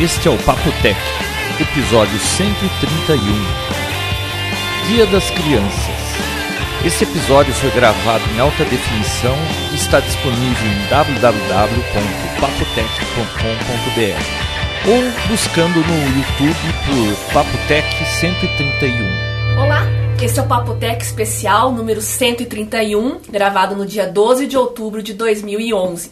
Este é o Papo Tech, episódio 131. Dia das Crianças. Esse episódio foi gravado em alta definição e está disponível em www.papotech.com.br ou buscando no YouTube por Papotec 131. Olá, esse é o Papotec especial número 131, gravado no dia 12 de outubro de 2011.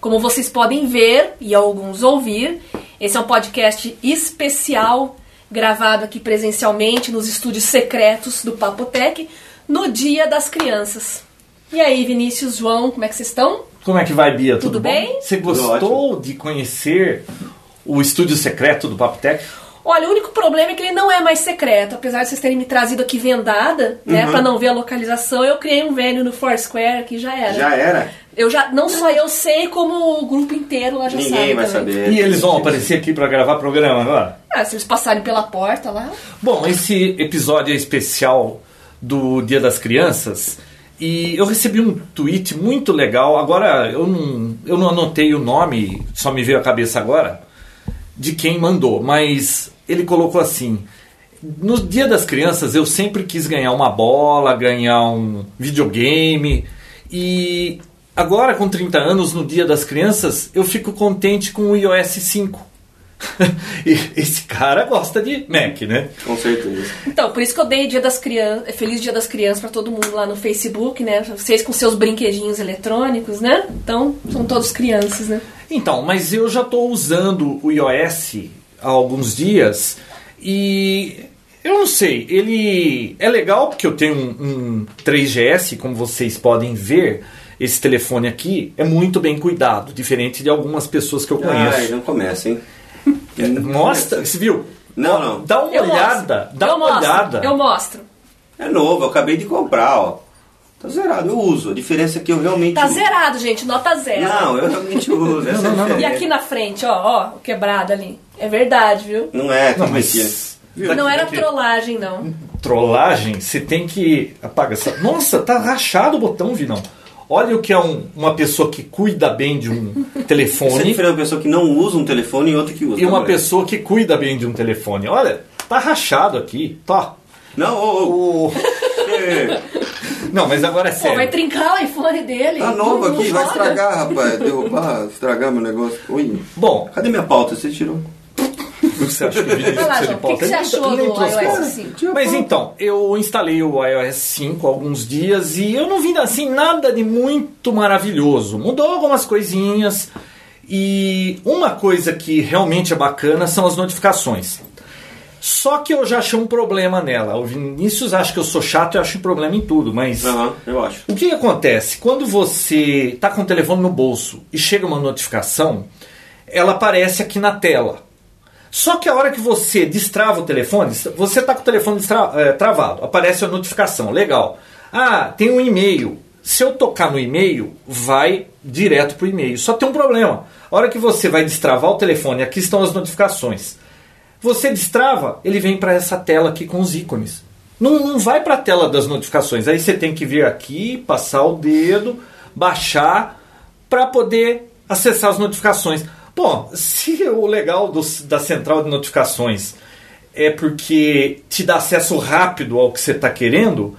Como vocês podem ver e alguns ouvir, esse é um podcast especial gravado aqui presencialmente nos estúdios secretos do Papotec no Dia das Crianças. E aí, Vinícius, João, como é que vocês estão? Como é que vai, Bia? Tudo Tudo, bem? Você gostou de conhecer o estúdio secreto do Papotec? Olha, o único problema é que ele não é mais secreto. Apesar de vocês terem me trazido aqui vendada, né, pra não ver a localização, eu criei um velho no Foursquare que já era. Já era. Eu já, não só eu sei, como o grupo inteiro lá já sabe Ninguém vai também. saber. E eles vão aparecer aqui para gravar programa agora? Ah, se eles passarem pela porta lá. Bom, esse episódio é especial do Dia das Crianças e eu recebi um tweet muito legal. Agora eu não, eu não anotei o nome, só me veio à cabeça agora, de quem mandou, mas ele colocou assim: No Dia das Crianças eu sempre quis ganhar uma bola, ganhar um videogame e agora com 30 anos, no Dia das Crianças, eu fico contente com o iOS 5. e esse cara gosta de Mac, né? Com certeza. Então, por isso que eu dei Dia das Crianças, Feliz Dia das Crianças pra todo mundo lá no Facebook, né? Vocês com seus brinquedinhos eletrônicos, né? Então, são todos crianças, né? Então, mas eu já estou usando o iOS há alguns dias e eu não sei, ele é legal porque eu tenho um, um 3GS, como vocês podem ver, esse telefone aqui é muito bem cuidado, diferente de algumas pessoas que eu Ai, conheço. não começa, hein? Mostra, você viu? Não, não. Dá uma Eu olhada, mostro. dá eu uma mostro. olhada. Eu mostro. É novo, eu acabei de comprar, ó. Tá zerado, eu uso. A diferença é que eu realmente Tá uso. zero, gente, nota zero. Não, eu realmente uso. Essa é a E diferença. aqui na frente, ó, ó, o quebrado ali. É verdade, viu? Não é, Não, tudo mas- aqui. Viu? não era trollagem, não. trollagem, você tem que apagar essa. Nossa, tá rachado o botão, Vinão. Olha o que é um- uma pessoa que cuida bem de um é telefone diferente de uma pessoa que não usa um telefone e outra que usa. e uma também. pessoa que cuida bem de um telefone. Olha, tá rachado aqui, tá. Não, ô, ô. O... é, Não, mas agora é Pô, sério. vai trincar o iPhone dele. Tá novo Não aqui, vai joga. estragar, rapaz. Derrubar, estragar meu negócio. Ui. Bom, Cadê minha pauta? Você tirou? Você acha que o Vinícius Vai lá, precisa de João, o que, que você achou do iOS 5? Mas então, eu instalei o iOS 5 há alguns dias e eu não vi assim nada de muito maravilhoso. Mudou algumas coisinhas e uma coisa que realmente é bacana são as notificações. Só que eu já achei um problema nela. O Vinícius acha que eu sou chato e acho um problema em tudo, mas Aham, eu acho. o que, que acontece? Quando você está com o telefone no bolso e chega uma notificação, ela aparece aqui na tela. Só que a hora que você destrava o telefone, você está com o telefone eh, travado, aparece a notificação, legal. Ah, tem um e-mail. Se eu tocar no e-mail, vai direto para o e-mail. Só tem um problema. A hora que você vai destravar o telefone, aqui estão as notificações. Você destrava, ele vem para essa tela aqui com os ícones. Não, não vai para a tela das notificações. Aí você tem que vir aqui, passar o dedo, baixar para poder acessar as notificações. Bom, se o legal dos- da central de notificações é porque te dá acesso rápido ao que você está querendo,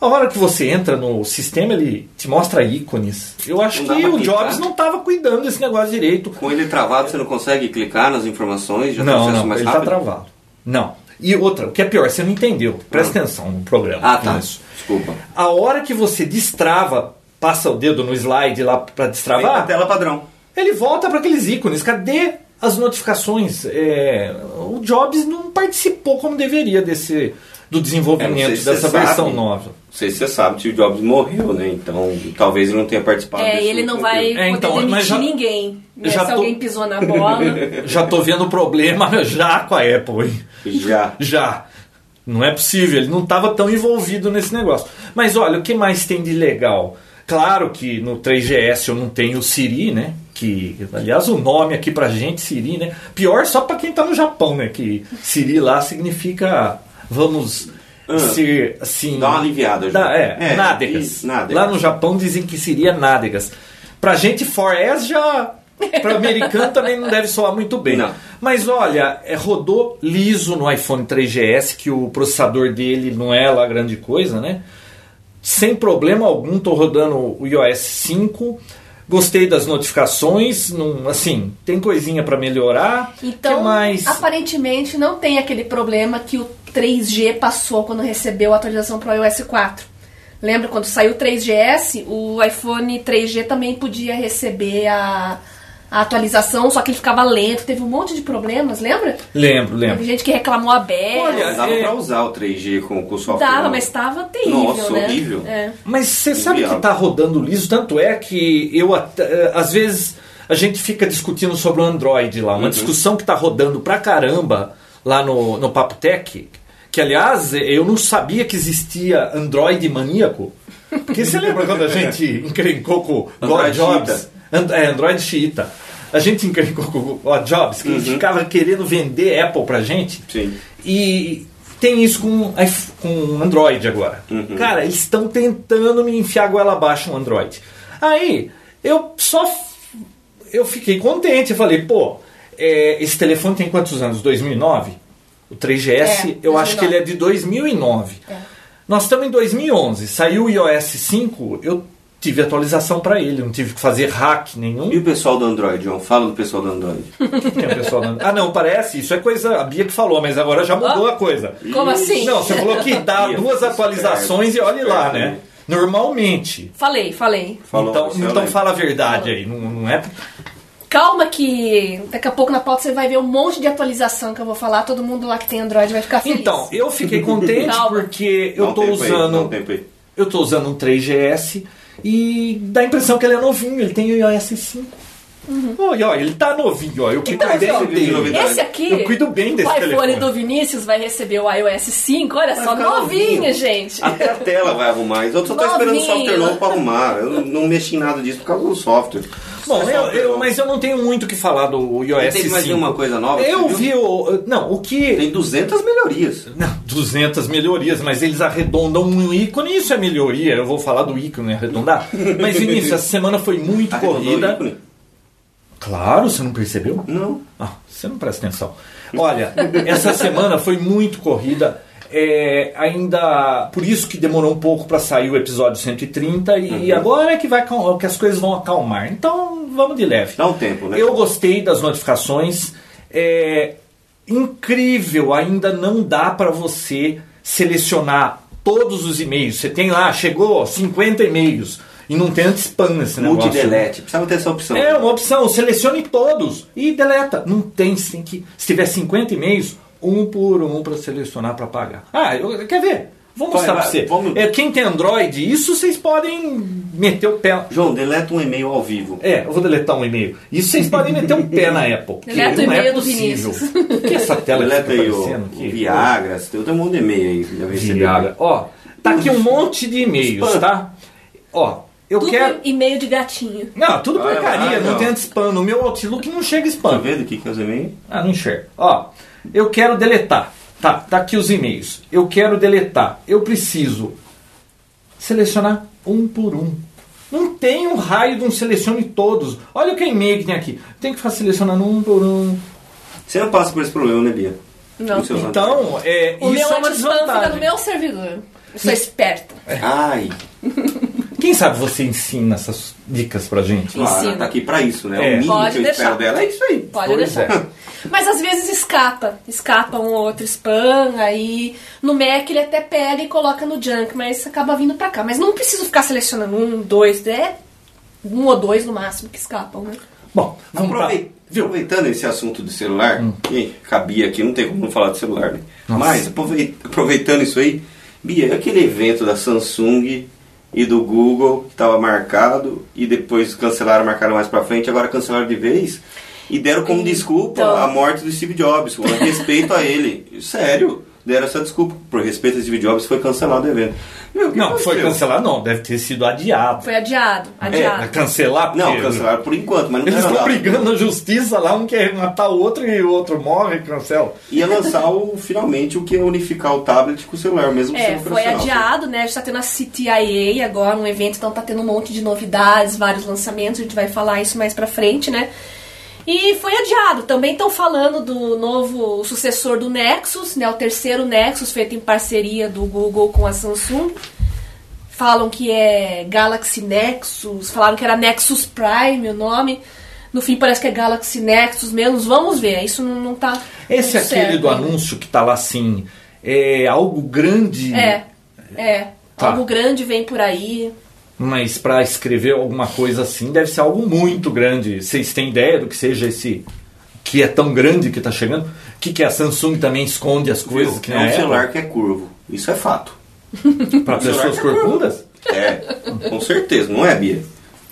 a hora que você entra no sistema ele te mostra ícones. Eu acho Não que o clicar? Jobs não estava cuidando desse negócio direito. Com ele travado, você não consegue clicar nas informações? Já Não, não, mais ele está travado. Não. E outra, o que é pior, você não entendeu. Presta atenção no programa. Ah, tá. Isso. Desculpa. A hora que você destrava, passa o dedo no slide lá para Vem na destravar, tela padrão. Ele volta para aqueles ícones. Cadê as notificações? É, o Jobs não participou como deveria desse do É, desenvolvimento se dessa versão sabe. nova. Não sei se você sabe, Steve Jobs morreu, né? Então talvez ele não tenha participado. É, ele não vai É, poder então, mas demitir já- ninguém. né? já Se tô- alguém pisou na bola. Já tô vendo o problema já com a Apple, hein? Já. Já. Não é possível, ele não estava tão envolvido nesse negócio. Mas olha, o que mais tem de legal? Claro que no 3GS eu não tenho o Siri, né? Que, aliás, o nome aqui pra gente, Siri, né? Pior só pra quem tá no Japão, né? Que Siri lá significa vamos Ah. ser assim. Dá uma aliviada já. Dá, é, É, nádegas. nádegas. Lá no Japão dizem que seria nádegas. Pra gente, 4S já Para americano também não deve soar muito bem. Não. Mas olha, é, rodou liso no iPhone 3GS, que o processador dele não é lá grande coisa, né? Sem problema algum, tô rodando o iOS 5. Gostei das notificações, não, assim, tem coisinha para melhorar. Então, que mais? aparentemente não tem aquele problema que o 3G passou quando recebeu a atualização para o iOS 4. Lembra quando saiu o 3GS, o iPhone 3G também podia receber a, a atualização, só que ele ficava lento, teve um monte de problemas, lembra? Lembro, Teve lembro. gente que reclamou a beça. Olha, Dava é- pra usar o 3G com, com o software. Dava, mas estava terrível, Nossa, né? horrível. É. Mas você sabe que tá rodando liso, tanto é que eu até- eh, às vezes a gente fica discutindo sobre o Android lá, uma Uhum. discussão que tá rodando pra caramba lá no, no Papo Tech, que aliás eu não sabia que existia Android maníaco. Porque você lembra quando a gente encrencou com o Android Jobs? xiita. And- é, Android xiita. A gente encrencou com o Jobs, que ele Uhum. ficava querendo vender Apple pra gente. Sim. E tem isso com, com Android agora. Uhum. Cara, eles estão tentando me enfiar a goela abaixo no Android. Aí, eu só. Eu fiquei contente. Eu falei, pô, é, esse telefone tem quantos anos? 2009? O 3GS, É, eu acho que 2009. ele é de 2009. É. Nós estamos em 2011. Saiu o iOS 5, eu tive atualização para ele, não tive que fazer hack nenhum. E o pessoal do Android, João? Fala do pessoal do Android. Tem o pessoal dando- Ah, não, parece. Isso é coisa. A Bia que falou, mas agora já mudou a coisa. Como assim? Não, você falou que dá Bia, duas atualizações e olhe lá, Esperto, né? Normalmente. Falei, falei. Falou, então você então fala a verdade aí. Não, não é. Calma que daqui a pouco na pauta você vai ver um monte de atualização que eu vou falar. Todo mundo lá que tem Android vai ficar feliz. Então, eu fiquei contente porque eu um usando. aí. Eu tô usando um 3GS e dá a impressão que ele é novinho, ele tem o iOS 5. Olha, ó, ele tá novinho, ó. Eu cuido Então, bem ó, dele. Esse aqui, Eu cuido bem desse o iPhone telefone. do Vinícius vai receber o iOS 5. Olha Vai só, novinho, novinho. gente. Até a tela vai arrumar. Eu só tô esperando o software novo pra arrumar. Eu não, mexi em nada disso por causa do software. Bom, eu, software eu- novo. mas eu não tenho muito o que falar do iOS Teve 5. mais uma coisa nova Eu vi o... Não, o que... Tem 200 melhorias. Não, 200 melhorias, mas eles arredondam um ícone, isso é melhoria. Eu vou falar do ícone arredondar. Mas, Vinícius, essa semana foi muito Arredondou o corrida. Claro, você não percebeu? Não. Ah, você não presta atenção. Olha, essa semana foi muito corrida. É, ainda por isso que demorou um pouco para sair o episódio 130 e Uhum. agora é que vai que as coisas vão acalmar. Então vamos de leve. Dá um tempo, né? Eu gostei das notificações. É incrível, ainda não dá para você selecionar todos os e-mails. Você tem lá, chegou 50 e-mails e não tem anti-spam nesse negócio. Multi-delete. Precisava ter essa opção. É uma opção, selecione todos e deleta. Não tem, você tem que. Se tiver 50 e-mails, um por um para selecionar para pagar. Ah, eu, quer ver? Vou mostrar para você. vamos- É, quem tem Android, isso vocês podem meter o pé. João, deleta um e-mail ao vivo. É, eu vou deletar um e-mail. Isso vocês podem meter o pé na Apple. Deleta o é e-mail do possível. Vinícius. O que é essa tela que deleta aí o, aparecendo o aqui? Viagra. Tem tem um monte de e-mail aí. que Já. Viagra. Ó, tá aqui um monte de e-mails, Spam. tá? Ó, eu Tudo quero. e-mail de gatinho. Não, tudo Vai, porcaria, não não. tem anti-spam. No meu Outlook não chega Tá spam. vendo aqui que é os e-mails? Ah, não enxerga. Ó, eu quero deletar. Tá, tá aqui os e-mails. Eu quero deletar. Eu preciso selecionar um por um. Não tem um raio de um selecione todos. Olha o que e-mail que tem aqui. Tem que ficar selecionando um por um. Você não passa por esse problema, né, Bia? Não. Então, é, O isso meu é uma anti-spam fica no desvantagem. meu servidor. Eu sou esperta. Ai, Quem sabe você ensina essas dicas pra gente? claro, Ensina. ela tá aqui pra isso, né? É. O mínimo Pode que eu deixar. espero dela é isso aí. Pode Pois deixar. é. Mas às vezes escapa. Escapa um ou outro spam, aí no Mac ele até pega e coloca no junk, mas acaba vindo pra cá. Mas não preciso ficar selecionando um, dois, é um ou dois no máximo que escapam, né? Bom, vamos pra... Aproveitando esse assunto de celular, que cabia aqui, não tem como não falar de celular, né? Nossa. Mas aprovei- aproveitando isso aí, Bia, aquele evento da Samsung e do Google que estava marcado e depois cancelaram, marcaram mais pra frente, agora cancelaram de vez e deram como Então. desculpa a morte do Steve Jobs, o respeito a ele. Sério. Deram essa desculpa. Por respeito a Steve Jobs, foi cancelado o evento. Meu, Não, foi aconteceu? cancelado não, deve ter sido adiado. Foi adiado, adiado. É, cancelar Não, cancelaram por enquanto, mas não Eles estão brigando na justiça lá, um quer matar o outro e o outro morre e cancela. Ia lançar o, finalmente o que é unificar o tablet com o celular, mesmo É, sendo foi adiado, né? A gente tá tendo a CTIA agora, um evento, então tá tendo um monte de novidades, vários lançamentos, a gente vai falar isso mais pra frente, né? E foi adiado. Também estão falando do novo sucessor do Nexus, né? O terceiro Nexus, feito em parceria do Google com a Samsung. Falam que é Galaxy Nexus, falaram que era Nexus Prime o nome. No fim parece que é Galaxy Nexus mesmo. Vamos ver, isso não, não tá. Esse é aquele certo do anúncio que tá lá assim, é algo grande, É, é. Tá. Algo grande vem por aí. Mas pra escrever alguma coisa assim deve ser algo muito grande. Vocês têm ideia do que seja esse que é tão grande que tá chegando? O que, que a Samsung também esconde as coisas que é não um é celular que é curvo. Isso é fato. para pessoas celular- corcundas? É, com certeza, não é, Bia?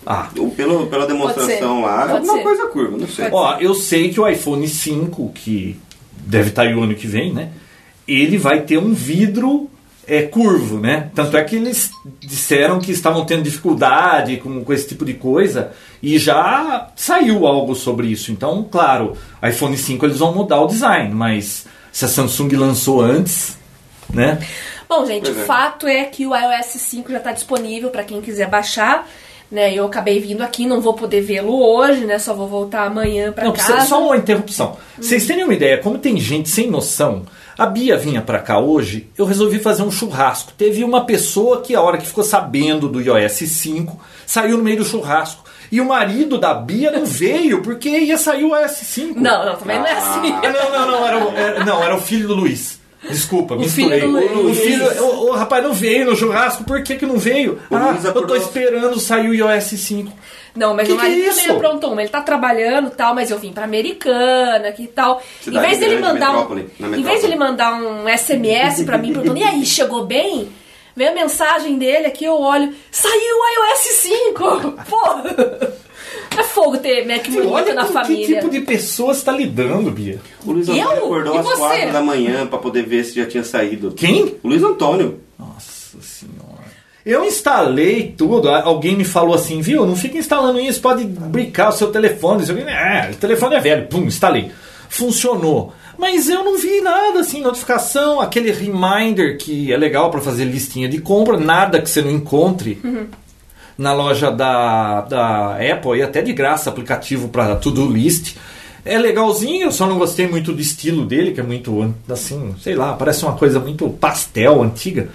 Ah, Ou pelo, pela demonstração lá, é alguma ser. coisa curva, não sei. Ó, eu sei que o iPhone 5, que deve estar aí o ano que vem, né? Ele vai ter um vidro é, curvo, né? Tanto é que eles disseram que estavam tendo dificuldade com, com esse tipo de coisa e já saiu algo sobre isso. Então, claro, iPhone 5 eles vão mudar o design, mas se a Samsung lançou antes, né? Bom, gente, Pois é. o fato é que o iOS 5 já está disponível para quem quiser baixar. Né, eu acabei vindo aqui, não vou poder vê-lo hoje, né? Só vou voltar amanhã para casa. precisa- só uma interrupção. Vocês terem uma ideia, como tem gente sem noção, a Bia vinha pra cá hoje, eu resolvi fazer um churrasco. Teve uma pessoa que, a hora que ficou sabendo do iOS 5, saiu no meio do churrasco. E o marido da Bia não veio porque ia sair o iOS 5. Não, não, também não é Ah. assim. Ah, Não, não, não, era o, era, não, era o filho do Luiz. Desculpa, misturei. filho do Luiz. O filho, o, o rapaz não veio no churrasco, por que, que não veio? O ah, Luiz eu tô esperando sair o iOS 5. Não, mas Que o que é marido isso? também aprontou uma. Ele tá trabalhando e tal, mas eu vim pra Americana que tal. Cidade em vez dele mandar um, metrópole, em vez dele mandar um SMS pra mim perguntando, e aí, chegou bem? Vem a mensagem dele aqui, eu olho, saiu o iOS 5! Pô! É fogo ter Mac Olha na com família. que tipo de pessoa você tá lidando, Bia. O Luiz Eu? Antônio acordou E às você? 4 da manhã pra poder ver se já tinha saído. Quem? O Luiz Antônio. Nossa senhora. Eu instalei tudo. a- Alguém me falou assim, viu? Não fica instalando isso, pode brincar o seu telefone. Eu É, o telefone é velho. Pum, instalei. Funcionou. Mas eu não vi nada assim, notificação, aquele reminder que é legal para fazer listinha de compra, nada que você não encontre na loja da, da Apple e até de graça aplicativo para to-do list. É legalzinho, eu só não gostei muito do estilo dele, que é muito assim, sei lá, parece uma coisa muito pastel, antiga.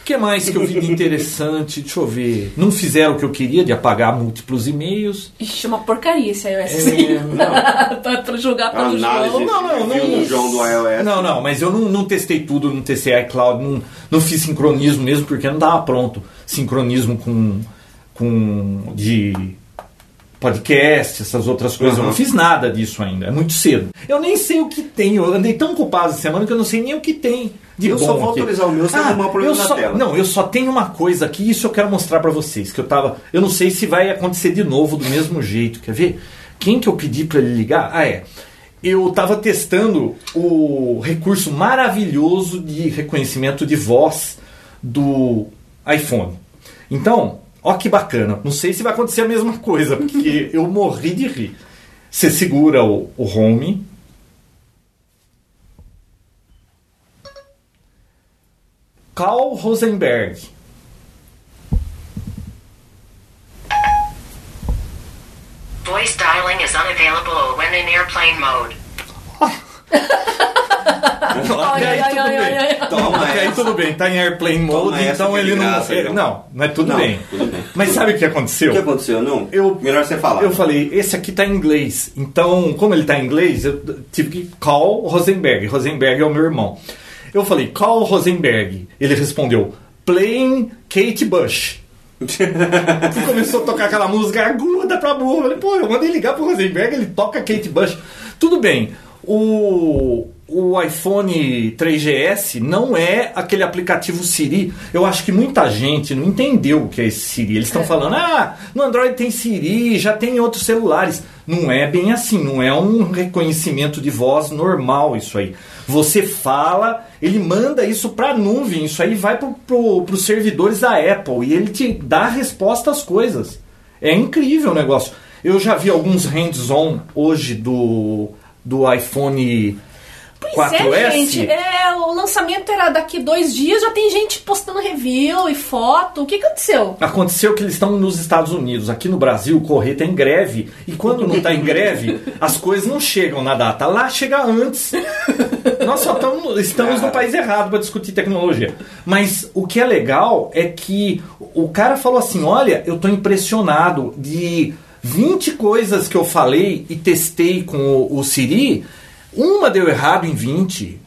O que mais que eu vi de interessante? Deixa eu ver. Não fizeram o que eu queria de apagar múltiplos e-mails. Ixi, uma porcaria esse iOS É, 5. não. pra, pra jogar pelo Análise João. Não, não, não. do João do iOS. Não, não, mas eu não, não testei tudo, não testei iCloud, não, não fiz sincronismo mesmo porque não estava pronto. Sincronismo com, com de podcast, essas outras coisas. Eu não Uhum. fiz nada disso ainda, é muito cedo. Eu nem sei o que tem, eu andei tão ocupado essa semana que eu não sei nem o que tem de Eu bom só vou aqui. autorizar o meu se ah, arrumar um problema eu na só, tela. Não, eu só tenho uma coisa aqui, isso eu quero mostrar pra vocês, que eu tava, eu não sei se vai acontecer de novo do mesmo jeito, quer ver? Quem que eu pedi pra ele ligar? Ah, é. Eu tava testando o recurso maravilhoso de reconhecimento de voz do iPhone. Então, ó que bacana. Não sei se vai acontecer a mesma coisa, porque eu morri de rir. Você segura o, o home. Carl Rosenberg. Voice dialing is unavailable when in airplane mode. Até aí ai, tudo ai, bem. ai, ai. Toma Até aí tudo bem, tá em airplane mode, então é ele não. graça, é, então. não, mas tudo Não, bem. tudo bem. Mas sabe o que aconteceu? O que aconteceu? Não? Eu- Melhor você falar. Eu falei, esse aqui tá em inglês. Então, como ele tá em inglês, eu tive que call Rosenberg. Rosenberg é o meu irmão. Eu falei, call Rosenberg. Ele respondeu, playing Kate Bush. E começou a tocar aquela música aguda pra burro. Eu falei, pô, eu mandei ligar pro Rosenberg, ele toca Kate Bush. Tudo bem. O, o iPhone 3GS não é aquele aplicativo Siri. Eu acho que muita gente não entendeu o que é esse Siri. Eles estão falando, ah, no Android tem Siri, já tem em outros celulares. Não é bem assim, não é um reconhecimento de voz normal isso aí. Você fala, ele manda isso para a nuvem, isso aí vai para pro, os servidores da Apple e ele te dá a resposta às coisas. É incrível o negócio. Eu já vi alguns hands-on hoje do, do iPhone Pois 4S? é, gente. É, o lançamento era daqui dois dias, já tem gente postando review e foto. O que aconteceu? Aconteceu que eles estão nos Estados Unidos. Aqui no Brasil, o correio está em greve. E quando não está em greve, as coisas não chegam na data. Lá chega antes. Nós só tamo, estamos no país errado para discutir tecnologia. Mas o que é legal é que o cara falou assim: olha, eu estou impressionado de 20 coisas que eu falei e testei com o, o Siri. Uma deu errado em 20.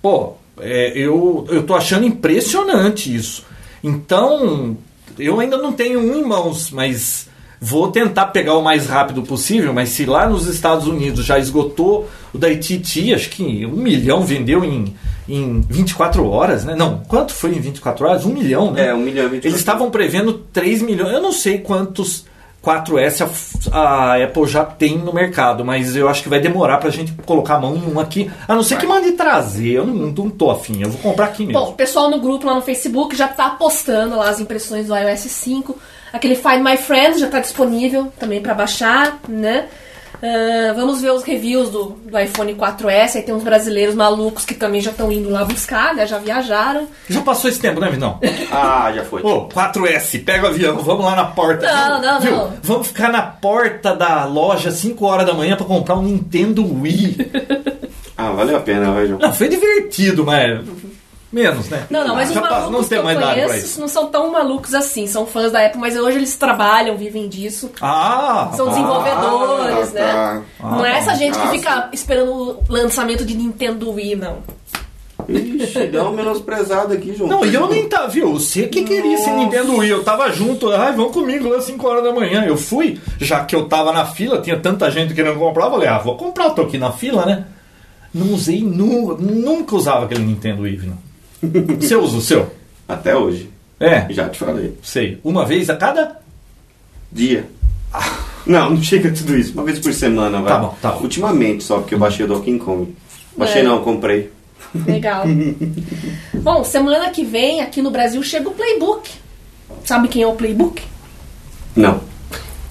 Pô, é, eu, eu tô achando impressionante isso. Então, eu ainda não tenho um em mãos, mas vou tentar pegar o mais rápido possível. Mas se lá nos Estados Unidos já esgotou o da ITT, acho que um milhão vendeu em, em 24 horas, né? Não, quanto foi em 24 horas? Um milhão, né? É, um milhão e 24. Eles estavam prevendo 3 milhões. Eu não sei quantos 4S a, a Apple já tem no mercado, mas eu acho que vai demorar pra gente colocar a mão em um aqui. A não ser que mande trazer. Eu não, não tô afim, eu vou comprar aqui mesmo. Bom, o pessoal no grupo lá no Facebook já tá postando lá as impressões do iOS 5. Aquele Find My Friends já tá disponível também para baixar, né? Uh, vamos ver os reviews do, do iPhone 4S. Aí tem uns brasileiros malucos que também já estão indo lá buscar, né? Já viajaram. Já passou esse tempo, né, Vinão? Ah, já foi. Ô, 4S, pega o avião, vamos lá na porta. Não, não, Viu? não. Vamos ficar na porta da loja 5 horas da manhã pra comprar um Nintendo Wii. Ah, valeu a pena, vai, João. Não, foi divertido, mas. Menos, né? Não, não, mas os malucos que eu conheço não são tão malucos assim. São fãs da Apple, mas hoje eles trabalham, vivem disso. Ah! São ah, desenvolvedores, né? tá. não é essa gente que Ah, fica esperando o lançamento de Nintendo Wii, não. Ixi, dá um menosprezado aqui, João. Não, e eu nem tava, viu? Você que queria esse. Nintendo Wii, eu tava junto, ai, vão comigo lá 5 horas da manhã. Eu fui, já que eu tava na fila, tinha tanta gente querendo comprar, eu falei, ah, vou comprar, eu tô aqui na fila, né? Não usei, nu, nunca usava aquele Nintendo Wii, não. Você usa o seu? Até hoje. É, Já te falei. sei. Uma vez a cada? Dia. Não, não chega tudo isso. Uma vez por semana, vai. Tá bom, tá bom. Ultimamente, só porque eu baixei o Donkey Kong. Baixei É. não, comprei. Legal. Bom, semana que vem aqui no Brasil chega o Playbook. Sabe quem é o Playbook? Não.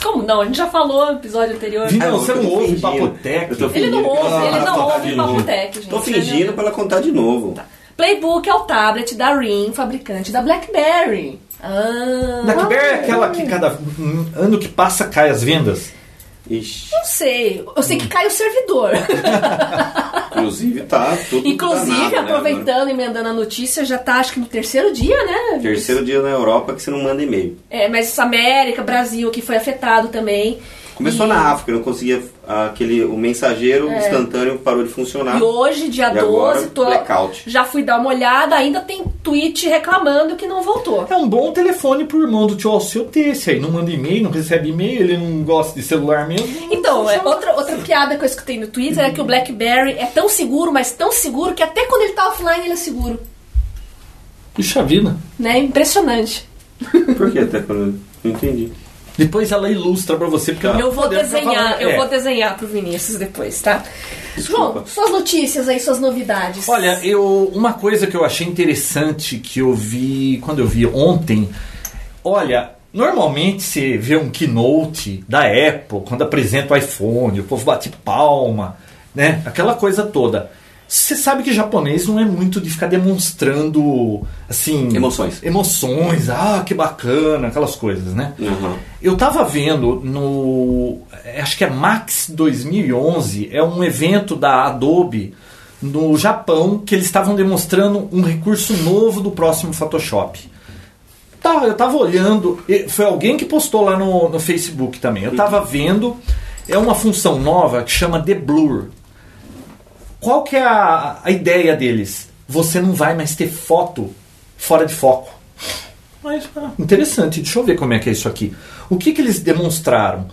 Como não? A gente já falou no episódio anterior. Não, eu você não ouve fingindo. Papotec? Ele não ouve, ele não tá ouve fingindo. Papotec, gente. Tô fingindo pra ela contar de novo. Playbook é o tablet da RIM, fabricante da BlackBerry. Ah, BlackBerry é aquela que cada ano que passa cai as vendas. Ixi. Não sei. Eu sei que cai o servidor. Inclusive tá tudo Inclusive, danado, né, aproveitando e emendando a notícia, já tá acho que no terceiro dia, né? Terceiro dia na Europa que você não manda e-mail. É, mas América, Brasil, que foi afetado também. Começou E- na África, não conseguia aquele o mensageiro instantâneo parou de funcionar. É. E hoje, dia E agora, 12, tô, blackout. já fui dar uma olhada, ainda tem tweet reclamando que não voltou. É um bom telefone pro irmão do tio Alceu ter esse aí. Não manda e-mail, não recebe e-mail, ele não gosta de celular mesmo. Então, é, outra, outra piada que eu escutei no Twitter é que o BlackBerry é tão seguro, mas tão seguro, que até quando ele tá offline ele é seguro. Puxa vida. Né? Impressionante. Por que até quando não entendi. Depois ela ilustra pra você, porque ela Eu vou desenhar, eu É. vou desenhar pro Vinícius depois, tá? Desculpa. João, suas notícias aí, suas novidades. Olha, eu uma coisa que eu achei interessante que eu vi quando eu vi ontem, olha, normalmente você vê um keynote da Apple quando apresenta o iPhone, o povo bate palma, né? Aquela coisa toda. Você sabe que japonês não é muito de ficar demonstrando assim Emoções. emoções, ah, que bacana, aquelas coisas, né? Uhum. Eu tava vendo no. Acho que é Max 2011, é um evento da Adobe no Japão que eles estavam demonstrando um recurso novo do próximo Photoshop. Tá, eu tava olhando, foi alguém que postou lá no, no Facebook também. Eu tava vendo, é uma função nova que chama The Blur. Qual que é a, a ideia deles? Você não vai mais ter foto fora de foco. Mas, ah, interessante, deixa eu ver como é que é isso aqui. O que, que eles demonstraram?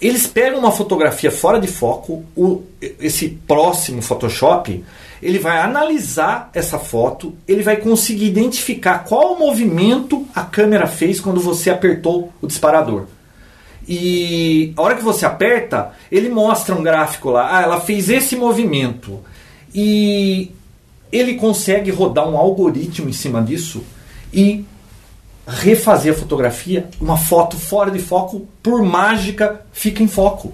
eles pegam uma fotografia fora de foco, o, esse próximo Photoshop, ele vai analisar essa foto, ele vai conseguir identificar qual movimento a câmera fez quando você apertou o disparador. E a hora que você aperta, ele mostra um gráfico lá. Ah, ela fez esse movimento. E ele consegue rodar um algoritmo em cima disso e refazer a fotografia, uma foto fora de foco, por mágica, fica em foco.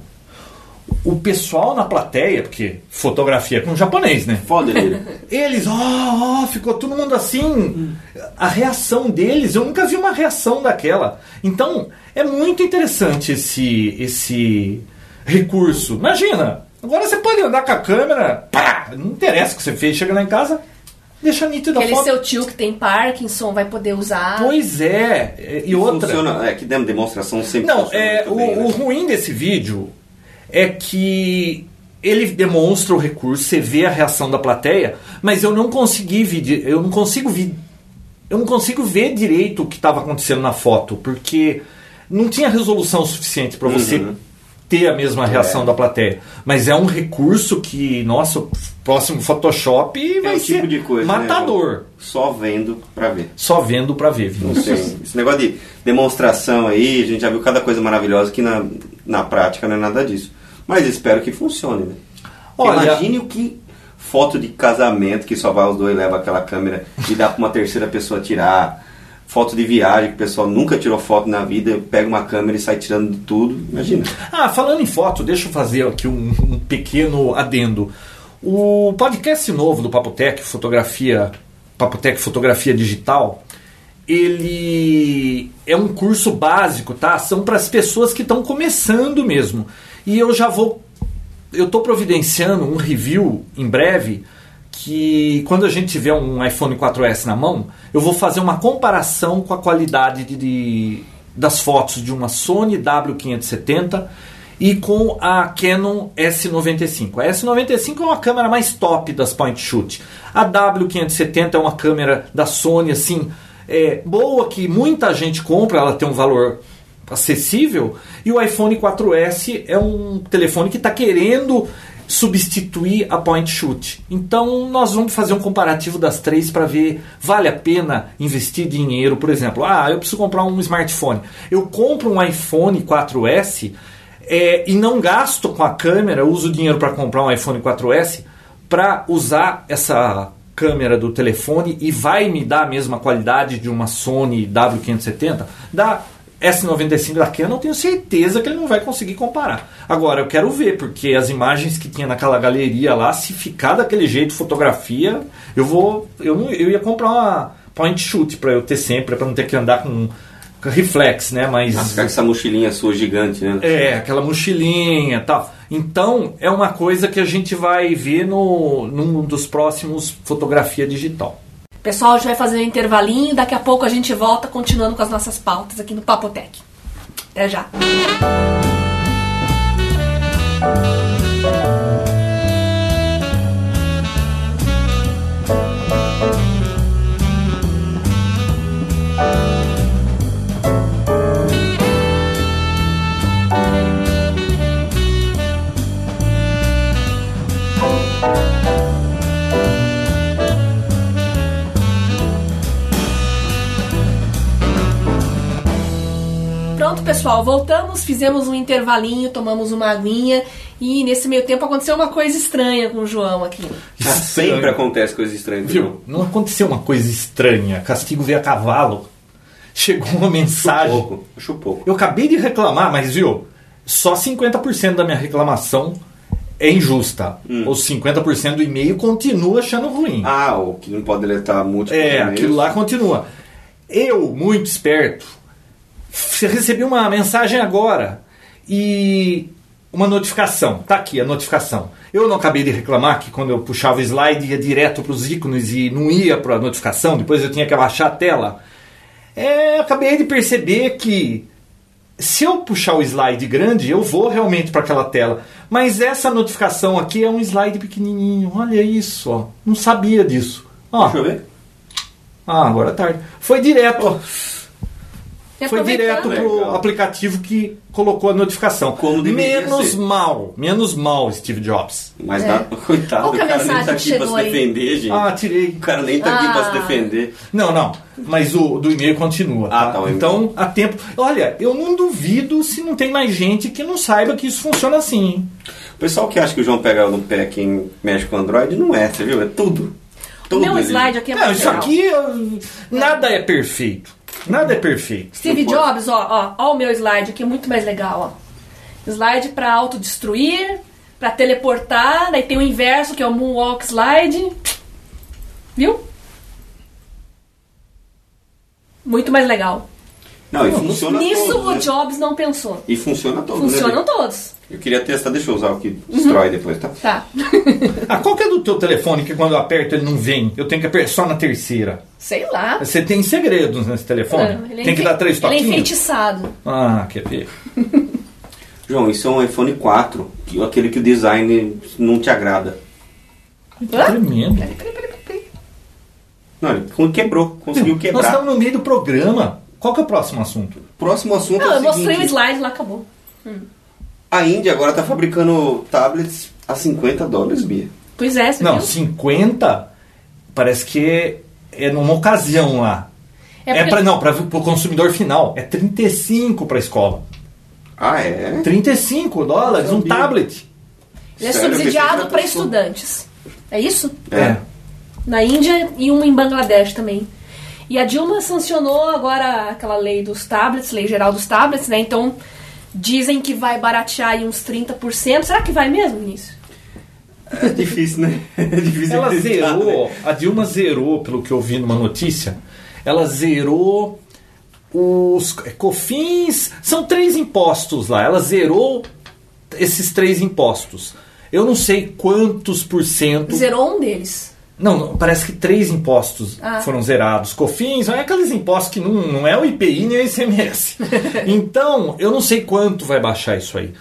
O pessoal na plateia, porque fotografia com japonês, né? Foda ele. Eles, ó, ó, ficou todo mundo assim. A reação deles, eu nunca vi uma reação daquela. Então, é muito interessante esse, esse recurso. Imagina, agora você pode andar com a câmera, pá, não interessa o que você fez, chega lá em casa, deixa nítido a Aquele foto. seu tio que tem Parkinson vai poder usar. Pois é, e outra. Funciona, é que demonstração sempre Não, funciona é, o, bem, né? o ruim desse vídeo é que ele demonstra o recurso, você vê a reação da plateia, mas eu não consegui ver, eu não consigo ver, eu não consigo ver direito o que estava acontecendo na foto, porque não tinha resolução suficiente para você Uhum. ter a mesma reação É. da plateia. Mas é um recurso que, nossa, o próximo Photoshop É vai o ser tipo de coisa, né, matador. João? Só vendo pra ver. Só vendo para ver, Não tem. Esse negócio de demonstração aí, a gente já viu cada coisa maravilhosa que na, na prática não é nada disso. Mas espero que funcione, né? Olha- Imagine o que foto de casamento que só vai os dois, leva aquela câmera e dá pra uma terceira pessoa tirar. Foto de viagem que o pessoal nunca tirou foto na vida, pega uma câmera e sai tirando de tudo. Imagina. Ah, falando em foto, deixa eu fazer aqui um, um pequeno adendo. O podcast novo do Papotec, Fotografia, Papotec Fotografia Digital, ele é um curso básico, tá? São para as pessoas que estão começando mesmo. E eu já vou eu estou providenciando um review em breve que quando a gente tiver um iPhone 4S na mão, eu vou fazer uma comparação com a qualidade de, de- das fotos de uma Sony W570 e com a Canon S95. A S95 é uma câmera mais top das point shoot. A W570 é uma câmera da Sony assim, é, boa que muita gente compra, ela tem um valor acessível e o iPhone 4S é um telefone que está querendo substituir a point shoot. Então nós vamos fazer um comparativo das três para ver vale a pena investir dinheiro, por exemplo. Ah, eu preciso comprar um smartphone. Eu compro um iPhone 4S é, e não gasto com a câmera, uso dinheiro para comprar um iPhone 4S para usar essa câmera do telefone e vai me dar a mesma qualidade de uma Sony W570? Da S95 da Canon, eu tenho certeza que ele não vai conseguir comparar. Agora, eu quero ver, porque as imagens que tinha naquela galeria lá, se ficar daquele jeito fotografia, eu vou. Eu, não, eu ia comprar uma point shoot para eu ter sempre, para não ter que andar com, reflex, né? Mas. Nossa, ficar com essa mochilinha sua gigante, né? É, aquela mochilinha e tal. Então, é uma coisa que a gente vai ver no, num dos próximos fotografia digital. Pessoal, a gente vai fazer um intervalinho, daqui a pouco a gente volta continuando com as nossas pautas aqui no Papotec. Até já. Pronto, pessoal, voltamos, fizemos um intervalinho, tomamos uma aguinha e nesse meio tempo aconteceu uma coisa estranha com o João aqui. Ah, sempre acontece coisa estranha. Viu? Não aconteceu uma coisa estranha. Castigo veio a cavalo. Chegou uma mensagem. pouco. Acho pouco. Eu acabei de reclamar, mas viu? Só 50% da minha reclamação é injusta. Os 50% do e-mail continua achando ruim. Ah, o que não pode deletar múltiplos É, e-mails. aquilo lá continua. Eu, muito esperto, recebi uma mensagem agora e uma notificação. Tá aqui a notificação. Eu não acabei de reclamar que quando eu puxava o slide ia direto para os ícones e não ia para a notificação, depois eu tinha que abaixar a tela. É, acabei de perceber que se eu puxar o slide grande, eu vou realmente para aquela tela. Mas essa notificação aqui é um slide pequenininho. Olha isso, ó. Não sabia disso. Ó, Deixa eu ver. ah, agora é tarde. Foi direto. E Foi direto pro Legal. aplicativo que colocou a notificação. Menos ser. mal, menos mal, Steve Jobs. Mas É. dá, coitado, o é a cara nem tá aqui pra se aí? defender, gente. Ah, tirei. O cara nem tá aqui pra se Ah. defender. Não, não. Mas o do e-mail continua. Ah, tá? tá, o então, há tempo. Olha, eu não duvido se não tem mais gente que não saiba que isso funciona assim. hein? O pessoal que acha que o João pega no pé quem mexe com Android, não é, você viu? É tudo. O Tudo meu slide aqui é Não, isso aqui nada é perfeito. Nada é perfeito. Steve. Jobs, ó, ó, ó o meu slide aqui, muito mais legal, ó. Slide pra autodestruir, pra teleportar, daí tem o inverso, que é o Moonwalk Slide. Viu? Muito mais legal. Não, e funciona Nisso todos, o né? Jobs não pensou. E funciona todo, né, Funcionam Vitor? todos. Eu queria testar, deixa eu usar o que destrói depois, tá? Tá. Ah, qual que é do teu telefone que quando eu aperto ele não vem? Eu tenho que apertar só na terceira. Sei lá. Você tem segredos nesse telefone? Ele é tem que dar três Ele é toquinhos? enfeitiçado. Ah, quer ver? João, isso é um iPhone 4, que- aquele que o design não te agrada. Hã? Tremendo. Peraí, peraí, peraí, peraí. Não, ele quebrou, conseguiu Nós quebrar. estamos no meio do programa. Qual que é o próximo assunto? Próximo assunto Não, é eu o mostrei o seguinte. slide lá, acabou. A Índia agora tá fabricando tablets a 50 dólares, Bia. Pois é, você Não, viu? 50 parece que é, é numa ocasião lá. É É, porque- pra, não, para o consumidor final. É 35 para escola. Ah, é? 35 dólares, um tablet. Ele é Sério, subsidiado para estudantes. É isso? É. Na Índia e um em Bangladesh também. E a Dilma sancionou agora aquela lei dos tablets, lei geral dos tablets, né? Então dizem que vai baratear aí uns 30%. Será que vai mesmo nisso? É difícil, né? É difícil Ela acreditar, zerou, né? a Dilma zerou, pelo que eu vi numa notícia, ela zerou os é, cofins, são três impostos lá. Ela zerou esses três impostos. Eu não sei quantos por cento. Zerou um deles. Não, parece que três impostos Ah. foram zerados. Cofins, é aqueles impostos que não, não é o IPI nem o ICMS. então, eu não sei quanto vai baixar isso aí.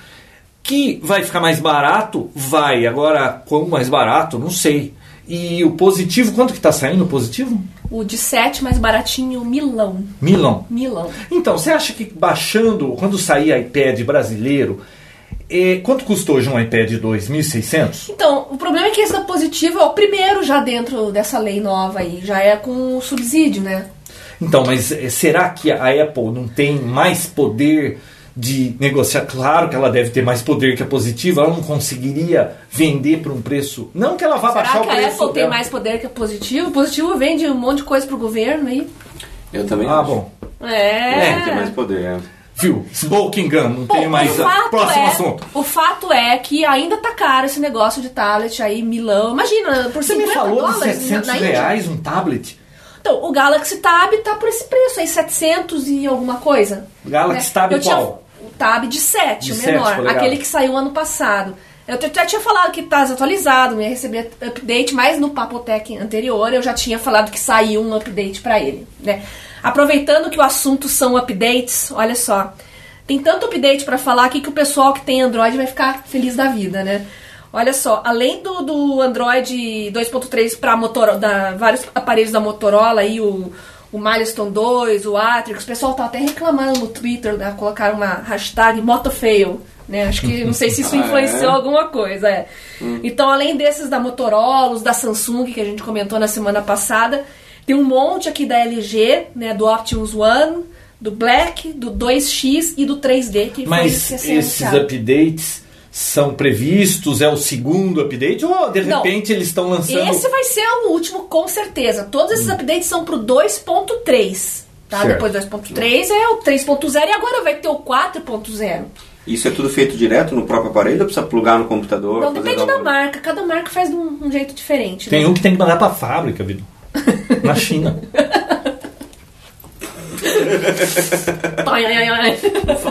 Que vai ficar mais barato? Vai. Agora, como mais barato? Não sei. E o positivo, quanto que está saindo o positivo? O de 7 mais baratinho, Milão. Milão. Milão. Então, você acha que baixando, quando sair iPad brasileiro, eh, quanto custou hoje um iPad 2.600? Então, o problema é que esse da positivo é o primeiro já dentro dessa lei nova aí. Já é com subsídio, né? Então, mas eh, será que a Apple não tem mais poder de negociar? Claro que ela deve ter mais poder que a positiva, ela não conseguiria vender por um preço. Não que ela vá baixar Será o que a preço. Apple tem mais poder que a positivo? O positivo vende um monte de coisa pro governo aí. Eu também Ah, acho. bom. É. É, tem mais poder, é. Viu? Smoking gun, não Bom, tem mais. Próximo é, assunto. O fato é que ainda tá caro esse negócio de tablet aí, Milão. Imagina, por Você me 50 falou de dólares 700 na Índia. reais um tablet? Então, o Galaxy Tab tá por esse preço aí, 700 e alguma coisa. Galaxy né? Tab Eu tinha- qual? o Tab de 7, De o 7 menor. polegadas. aquele que saiu ano passado. Eu até tinha falado que tá desatualizado, ia receber update, mas no Papotec anterior eu já tinha falado que saiu um update pra ele, né? Aproveitando que o assunto são updates, olha só. Tem tanto update pra falar aqui que o pessoal que tem Android vai ficar feliz da vida, né? Olha só, além do, do Android 2.3 para vários aparelhos da Motorola aí, o, o Milestone 2, o Atrix, o pessoal tá até reclamando no Twitter, né? Colocaram uma hashtag motofail, né? Acho que não sei se isso Ah, influenciou é? alguma coisa, é. Então, além desses da Motorola, os da Samsung que a gente comentou na semana passada, tem um monte aqui da LG, né, do Optimus One, do Black, do 2X e do 3D que foi Mas é esses anunciado. updates são previstos? É o segundo update? Ou de Não. repente eles estão lançando. Esse vai ser o último, com certeza. Todos esses updates são pro 2.3. Tá? Certo. Depois do 2.3 é o 3.0 e agora vai ter o 4.0. Isso é tudo feito direto no próprio aparelho ou precisa plugar no computador? Não, depende da marca. Cada marca faz de um, um jeito diferente. Tem né? um que tem que mandar pra fábrica, Vitor. Na China. Ai, ai, ai, ai.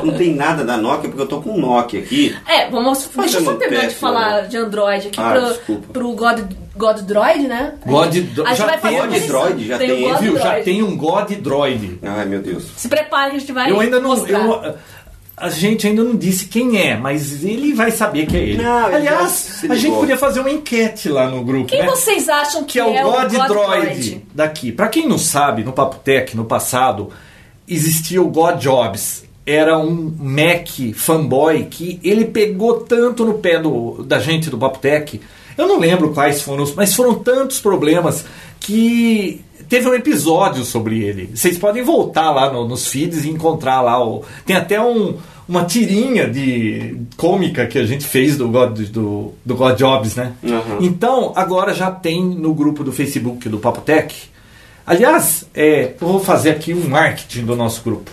Não tem nada da Nokia, porque eu tô com um Nokia aqui. É, vamos. Deixa eu só um terminar de falar né? de Android aqui Ah, pro, desculpa. pro God, God Droid, né? God A gente- Dro- a gente já vai tem God Droid, já tem Viu? Já Droid. tem um God Droid. Ai, meu Deus. Se prepare que a gente vai. Eu ainda não. mostrar. eu- a gente ainda não disse quem é, mas ele vai saber que é ele. Não, Aliás, a gente podia fazer uma enquete lá no grupo. Quem né? vocês acham que, que é o God, God Droid, daqui. Pra quem não sabe, no Papo Tech, no passado, existia o God Jobs. Era um Mac fanboy que ele pegou tanto no pé do, da gente do Papotec. Eu não lembro quais foram, os- mas foram tantos problemas que teve um episódio sobre ele. Vocês podem voltar lá no- nos feeds e encontrar lá. O, tem até um- uma tirinha de cômica que a gente fez do God, do, do God Jobs, né? Uhum. Então, agora já tem no grupo do Facebook do Papotec. Aliás, é, eu vou fazer aqui um marketing do nosso grupo.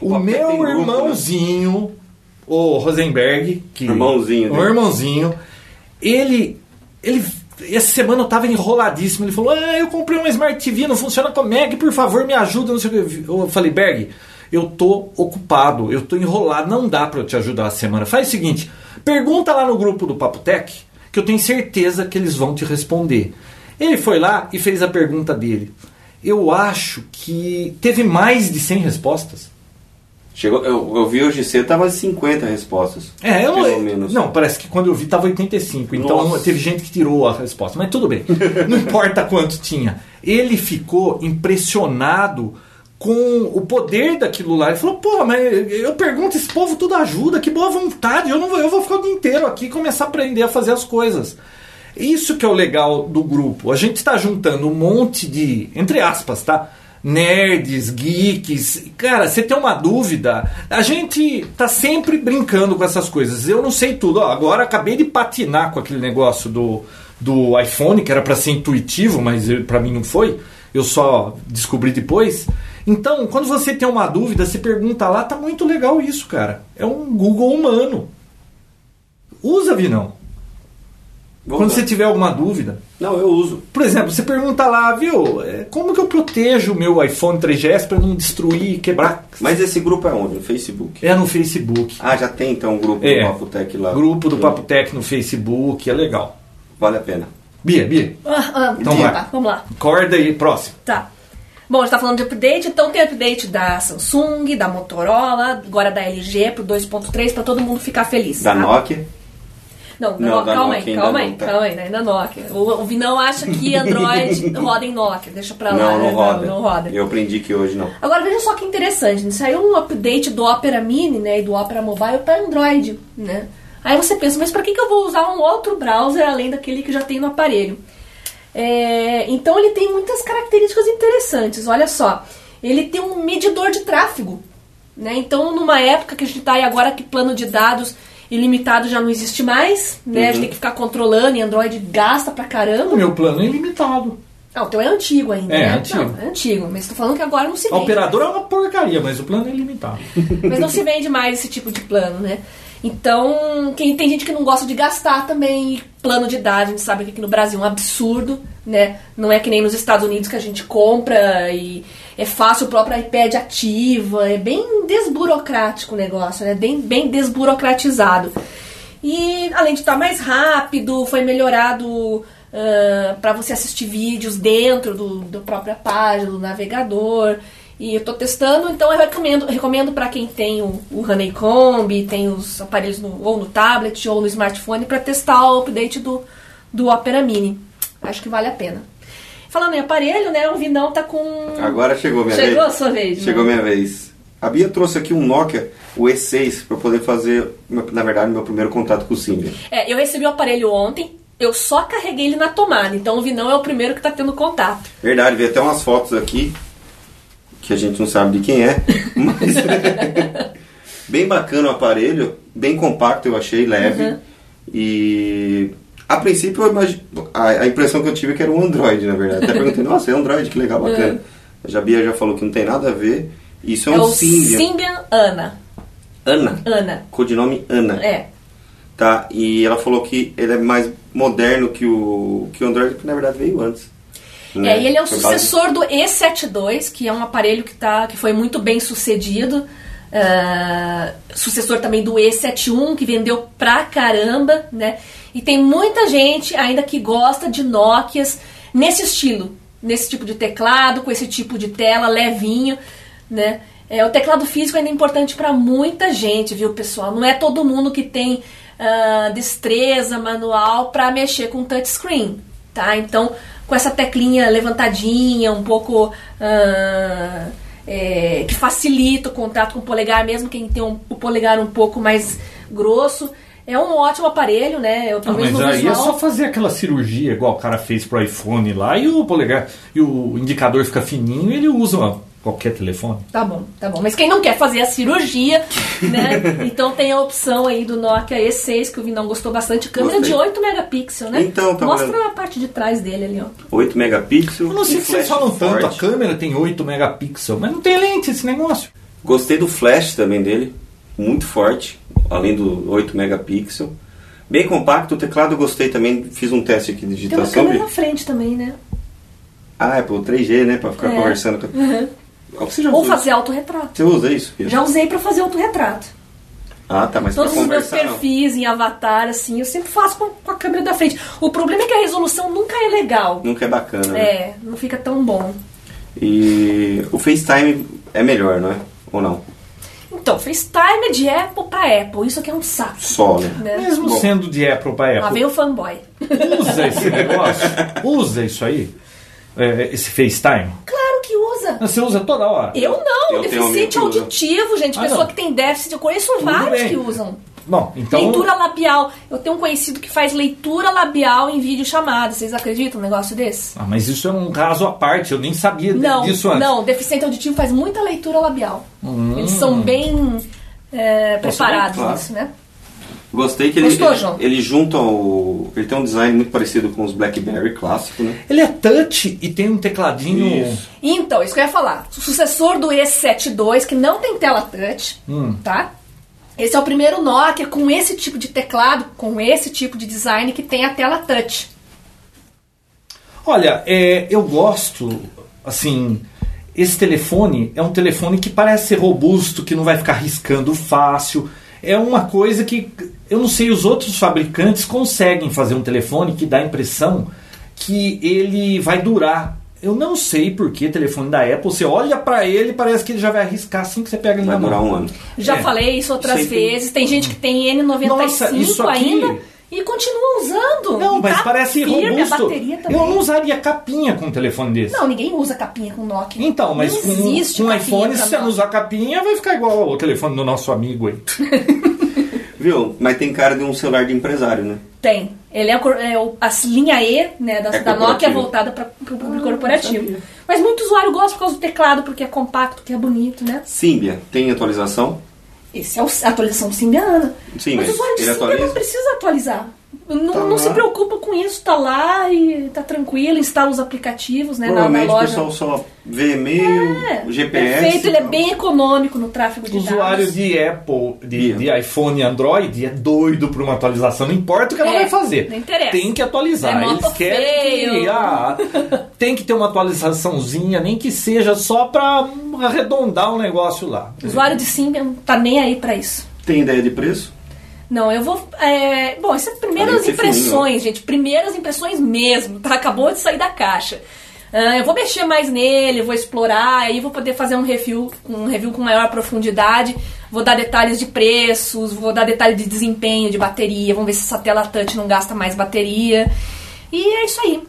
O tem meu grupo, né? irmãozinho, o Rosenberg, que Irmãozinho o dele. irmãozinho, ele, ele essa semana eu tava enroladíssimo. Ele falou: Ah, eu comprei uma Smart TV, não funciona com Meg, por favor, me ajuda. Não sei o que. Eu falei, Berg, eu tô ocupado, eu tô enrolado, não dá pra eu te ajudar a semana. Faz o seguinte: pergunta lá no grupo do Papotec, que eu tenho certeza que eles vão te responder. Ele foi lá e fez a pergunta dele. Eu acho que teve mais de 100 respostas. Chegou, eu, eu vi hoje cedo, tava 50 respostas. É, eu pelo menos. não, parece que quando eu vi tava 85. Então Nossa. teve gente que tirou a resposta, mas tudo bem. Não importa quanto tinha. Ele ficou impressionado com o poder daquilo lá. Ele falou: "Pô, mas eu pergunto esse povo tudo ajuda, que boa vontade. Eu não vou, eu vou ficar o dia inteiro aqui e começar a aprender a fazer as coisas". Isso que é o legal do grupo. A gente está juntando um monte de, entre aspas, tá? Nerds, geeks. Cara, você tem uma dúvida? A gente tá sempre brincando com essas coisas. Eu não sei tudo. Ó, agora acabei de patinar com aquele negócio do, do iPhone, que era para ser intuitivo, mas para mim não foi. Eu só descobri depois. Então, quando você tem uma dúvida, você pergunta lá, tá muito legal isso, cara. É um Google humano. Usa, Vinão. Vou Quando usar. você tiver alguma dúvida. Não, eu uso. Por exemplo, você pergunta lá, viu, é, como que eu protejo o meu iPhone 3GS para não destruir e quebrar? Mas esse grupo é onde? No Facebook? É no Facebook. Ah, já tem então um grupo É. do Papotec lá. Grupo do Papo Tech no Facebook, é legal. Vale a pena. Bia, Bia, Ah, ah, Então tá, vai. vamos lá. corda aí, próximo. Tá. Bom, a gente tá falando de update, então tem update da Samsung, da Motorola, agora da LG pro 2.3 pra todo mundo ficar feliz. Da tá? Nokia. Não, Não, não da calma Nokia aí, calma não, aí, tá. calma aí, ainda Nokia. O, o Vinão acha que Android roda em Nokia, deixa pra lá. Não, né? não roda. Não, roda. Eu aprendi que hoje não. Agora veja só que interessante, né? saiu um update do Opera Mini né, e do Opera Mobile para Android. Né? Aí você pensa, mas para que, que eu vou usar um outro browser além daquele que já tem no aparelho? É, então ele tem muitas características interessantes. Olha só, ele tem um medidor de tráfego. Né? Então, numa época que a gente está aí agora que plano de dados ilimitado já não existe mais, né? A gente tem que ficar controlando e Android gasta pra caramba. O meu plano é ilimitado. Ah, o teu é antigo ainda, É, né? antigo. Não, é antigo, mas tô falando que agora não se A vende. operadora é uma porcaria, mas o plano é ilimitado. Mas não se vende mais esse tipo de plano, né? Então, quem, tem gente que não gosta de gastar também plano de dados. A gente sabe que aqui no Brasil é um absurdo, né? Não é que nem nos Estados Unidos que a gente compra e é fácil, o próprio iPad ativa. É bem desburocrático o negócio, né? Bem, bem desburocratizado. E além de estar mais rápido, foi melhorado para você assistir vídeos dentro do, da própria página, do navegador. E eu tô testando, então eu recomendo, recomendo para quem tem o, o Honeycomb, tem os aparelhos no, ou no tablet ou no smartphone para testar o update do, do Opera Mini. Acho que vale a pena. Falando em aparelho, né? O Vinão tá com. Agora chegou minha Chegou vez. a sua vez. né? Chegou minha vez. A Bia trouxe aqui um Nokia, o E6, para poder fazer, na verdade, meu primeiro contato com o Symbian. É, eu recebi o aparelho ontem, eu só carreguei ele na tomada, então o Vinão é o primeiro que tá tendo contato. Verdade, vi até umas fotos aqui, que a gente não sabe de quem é, mas bem bacana o aparelho, bem compacto eu achei, leve. Uhum. E a princípio eu imagi- a, a impressão que eu tive é que era um Android, na verdade. Até perguntei, nossa, é Android, que legal, bacana. A Bia já falou que não tem nada a ver. Isso é, É, um Symbian. Symbian Ana. Ana. Ana. Codinome Ana. É. Tá? E ela falou que ele é mais moderno que o, que o Android, que na verdade veio antes. né? É, e ele é o sucessor do E72, que é um aparelho que, tá, que foi muito bem sucedido. Ah, sucessor também do E71, que vendeu pra caramba, né? E tem muita gente ainda que gosta de Nokias nesse estilo, nesse tipo de teclado, com esse tipo de tela levinho, né? É, o teclado físico ainda é importante para muita gente, viu, pessoal? Não é todo mundo que tem ah, destreza manual para mexer com touchscreen, tá? Então, com essa teclinha levantadinha, um pouco ah, é, que facilita o contato com o polegar, mesmo quem tem um- o polegar um pouco mais grosso. É um ótimo aparelho, né? Eu, menos mas aí é visual. só fazer aquela cirurgia igual o cara fez pro iPhone lá e o polegar e o indicador fica fininho e ele usa qualquer telefone. Tá bom, tá bom. Mas quem não quer fazer a cirurgia, né? então tem a opção aí do Nokia E6, que o Vinão gostou bastante. Câmera Gostei. de 8 megapixels, né? Então, tá Mostra vendo? a parte de trás dele ali, ó. 8 megapixels. Eu não sei se vocês falam tanto, a câmera tem 8 megapixels, mas não tem lente esse negócio. Gostei do flash também dele, muito forte, além do 8 megapixels. Bem compacto, o teclado eu gostei também, fiz um teste aqui de Tem uma digitação. câmera na frente também, né? Ah, é pelo 3G, né? Pra ficar É. conversando com. Uhum. Você já Ou usa fazer autorretrato. Você usa isso? Já usei pra fazer autorretrato. Ah, tá, mas pra Todos os meus conversar não. perfis em avatar, assim, eu sempre faço com, com a câmera da frente. O problema é que a resolução nunca é legal. Nunca é bacana, né? É, não fica tão bom. E o FaceTime é melhor, não é? Ou não? Então, FaceTime é de Apple pra Apple. Isso aqui é um saco. Só, né? Né? Mesmo Bom. sendo de Apple para Lá Apple, vem o fanboy. usa esse negócio, usa isso aí, é, esse FaceTime. Claro que usa. Você usa toda hora. Eu não, Eu um deficiente auditivo, gente, Ah, pessoa não. que tem déficit, eu conheço vários bem. que usam. Bom, então. Leitura labial. Eu tenho um conhecido que faz leitura labial em vídeo chamada. Vocês acreditam num negócio desse? Ah, mas isso é um caso à parte, eu nem sabia Não, disso antes. não, deficiente auditivo faz muita leitura labial. Hum. Eles são bem é, preparados claro. nisso, né? Gostei que ele, Gostou, ele, João? ele junta o. Ele tem um design muito parecido com os Blackberry clássico, né? Ele é touch e tem um tecladinho. Isso. Então, isso que eu ia falar. O sucessor do E72, que não tem tela touch, Hum. tá? Esse é o primeiro Nokia com esse tipo de teclado, com esse tipo de design que tem a tela touch. Olha, é, eu gosto, assim, esse telefone é um telefone que parece ser robusto, que não vai ficar riscando fácil. É uma coisa que eu não sei, os outros fabricantes conseguem fazer um telefone que dá a impressão que ele vai durar. Eu não sei por que telefone da Apple, você olha pra ele e parece que ele já vai arriscar assim que você pega ele Vai na durar mão. um ano. Já É. falei isso outras Isso aí tem- vezes. Tem gente que tem N95 Nossa, isso aqui- ainda e continua usando. Não, E mas tá parece firme, robusto. A bateria também. Eu não usaria capinha com um telefone desse. Não, ninguém usa capinha com Nokia. Então, mas não com, existe com um iPhone, se você não usar capinha, vai ficar igual o telefone do nosso amigo aí. Viu? Mas tem cara de um celular de empresário, né? Tem. Ele é, é o- a linha E né, da, É da Nokia voltada para o Ah, público corporativo. Mas muito usuário gosta por causa do teclado, porque é compacto, que é bonito, né? Symbian, tem atualização? Esse é o- a atualização Symbiana. Sim, mas o mas usuário de não precisa atualizar. Não, Tá não se preocupa com isso, tá lá e tá tranquilo, instala os aplicativos né, na, na Provavelmente o loja. pessoal só vê e-mail, É, GPS. perfeito, ele é bem econômico no tráfego de usuário dados. de Apple, de, de iPhone e Android é doido por uma atualização. Não importa o que ela É, vai fazer. não interessa. Tem que atualizar. É Eles querem que, ah, tem que ter uma atualizaçãozinha, nem que seja só pra arredondar o negócio lá. O usuário de Symbian não tá nem aí pra isso. Tem ideia de preço? Não, eu vou. é, bom, isso é primeiras ser impressões, gente. Primeiras impressões mesmo. Tá? Acabou de sair da caixa. Ah, eu vou mexer mais nele, vou explorar, aí vou poder fazer um review, um review com maior profundidade. Vou dar detalhes de preços, vou dar detalhes de desempenho, de bateria. Vamos ver se essa tela touch não gasta mais bateria. E é isso aí.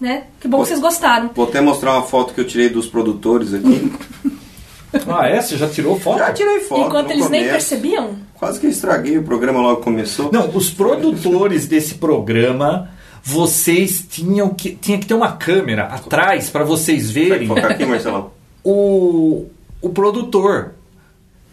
Né? Que bom que vocês gostaram. Vou até mostrar uma foto que eu tirei dos produtores aqui. Ah, é? Você já tirou foto? Já tirei foto. Enquanto eles nem começo. percebiam. Quase que eu estraguei o programa logo que começou. Não, os produtores desse programa, vocês tinham que, tinha que ter uma câmera atrás pra vocês verem focar aqui, Marcelão? o, o produtor.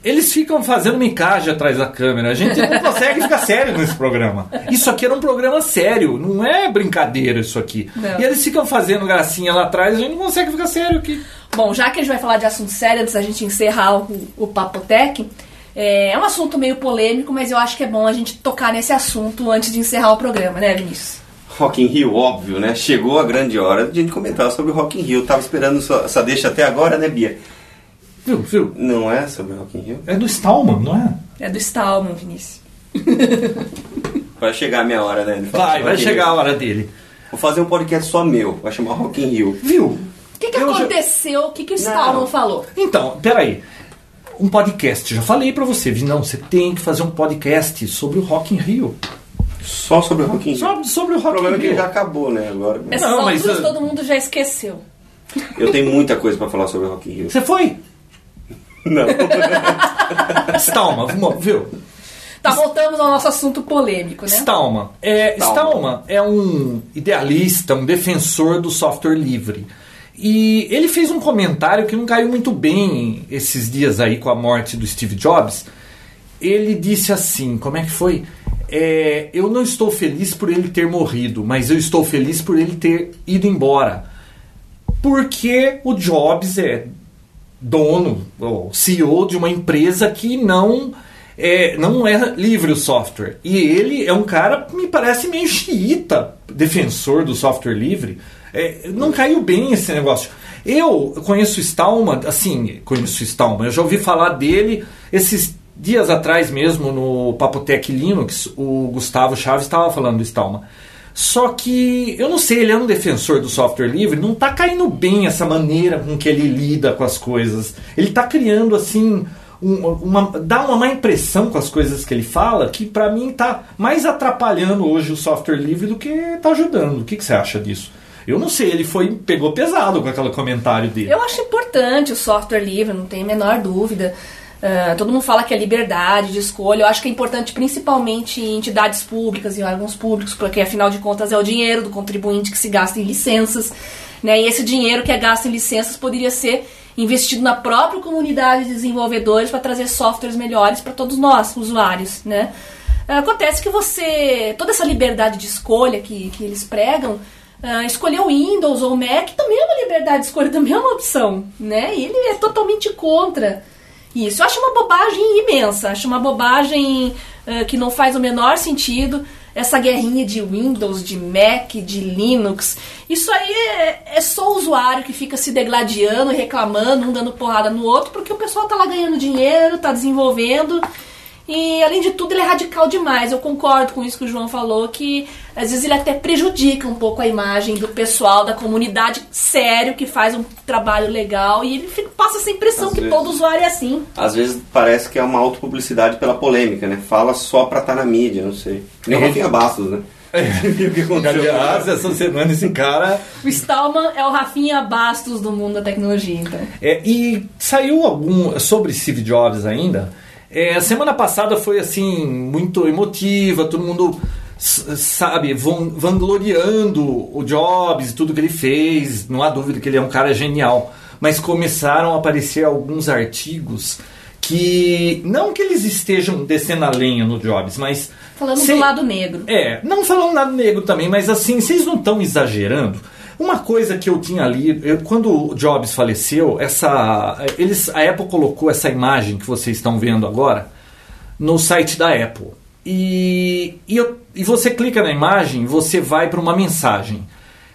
Eles ficam fazendo micagem atrás da câmera. A gente não consegue ficar sério nesse programa. Isso aqui era um programa sério, não é brincadeira isso aqui. Não. E eles ficam fazendo gracinha lá atrás, a gente não consegue ficar sério aqui. Bom, já que a gente vai falar de assunto sério, antes da gente encerrar o, o Papotec, é, é um assunto meio polêmico, mas eu acho que é bom a gente tocar nesse assunto antes de encerrar o programa, né, Vinícius? Rock in Rio, óbvio, né? Chegou a grande hora de a gente comentar sobre o Rock in Rio. Tava esperando só- essa deixa até agora, né, Bia? Viu, viu? Não é sobre o Rock in Rio? É do Stallman, não é? É do Stallman, Vinícius. Vai chegar a minha hora, né? Vai, vai chegar a hora dele. Vou fazer um podcast só meu. Vai chamar Rock in Rio. Viu? O que, que Eu já- aconteceu? O que, que o Stallman Não. falou? Então, peraí. Um podcast, já falei pra você, não, você tem que fazer um podcast sobre o Rock in Rio. Só sobre o Rock in Rio. Só sobre o O Rock problema in é que já acabou, né? Agora. Essas Não, mas, alturas uh, todo mundo já esqueceu. Eu tenho muita coisa pra falar sobre o Rock in Rio. Você foi? Não. Stallman, vamos- viu? Tá, voltamos ao nosso assunto polêmico, né? Stallman. É, Stallman. Stallman é um idealista, um defensor do software livre. E ele fez um comentário que não caiu muito bem esses dias aí com a morte do Steve Jobs. Ele disse assim: como é que foi? É, eu não estou feliz por ele ter morrido, mas eu estou feliz por ele ter ido embora. Porque o Jobs é dono, ou CEO de uma empresa que não é, não é livre o software. E ele é um cara, me parece, meio xiita, defensor do software livre. É, não caiu bem esse negócio. Eu conheço Stallman, assim, conheço Stallman, eu já ouvi falar dele esses dias atrás mesmo no Papotec Linux, o Gustavo Chaves estava falando do Stallman. Só que eu não sei, ele é um defensor do software livre, não está caindo bem essa maneira com que ele lida com as coisas. Ele está criando assim um- uma, dá uma má impressão com as coisas que ele fala, que para mim está mais atrapalhando hoje o software livre do que está ajudando. O que, que você acha disso? Eu não sei, ele foi pegou pesado com aquele comentário dele. Eu acho importante o software livre, não tem a menor dúvida. Ah, todo mundo fala que é liberdade de escolha. Eu acho que é importante principalmente em entidades públicas e órgãos públicos, porque afinal de contas é o dinheiro do contribuinte que se gasta em licenças. Né? E esse dinheiro que é gasto em licenças poderia ser investido na própria comunidade de desenvolvedores para trazer softwares melhores para todos nós, usuários. Né? Acontece que você. toda essa liberdade de escolha que, que eles pregam. Ah, escolher o Windows ou o Mac também é uma liberdade de escolha, também é uma opção, né? E ele é totalmente contra isso. Eu acho uma bobagem imensa, acho uma bobagem ah, que não faz o menor sentido. Essa guerrinha de Windows, de Mac, de Linux, isso aí é, é só o usuário que fica se degladiando reclamando, um dando porrada no outro, porque o pessoal tá lá ganhando dinheiro, tá desenvolvendo. E além de tudo, ele é radical demais. Eu concordo com isso que o João falou, que às vezes ele até prejudica um pouco a imagem do pessoal, da comunidade sério, que faz um trabalho legal. E ele fica- passa essa impressão Às que vezes. todo usuário é assim. Às vezes parece que é uma autopublicidade pela polêmica, né? Fala só pra estar na mídia, não sei. Nem o Rafinha Bastos, né? o que aconteceu? Aliás, essa semana esse cara O Stallman é o Rafinha Bastos do mundo da tecnologia, então. É, e saiu algum sobre Steve Jobs ainda. É, a semana passada foi assim muito emotiva, todo mundo sabe van- vangloriando o Jobs e tudo que ele fez. Não há dúvida que ele é um cara genial. Mas começaram a aparecer alguns artigos que não que eles estejam descendo a lenha no Jobs, mas Falando Sei- do lado negro. é, não falando nada negro também, mas assim, vocês não estão exagerando? Uma coisa que eu tinha lido, eu- quando o Jobs faleceu, essa, eles, a Apple colocou essa imagem que vocês estão vendo agora no site da Apple. E, e, eu- e você clica na imagem, você vai para uma mensagem.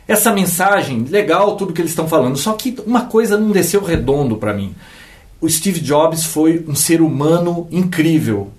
Essa mensagem, legal tudo que eles estão falando, só que uma coisa não desceu redondo para mim. O Steve Jobs foi um ser humano incrível,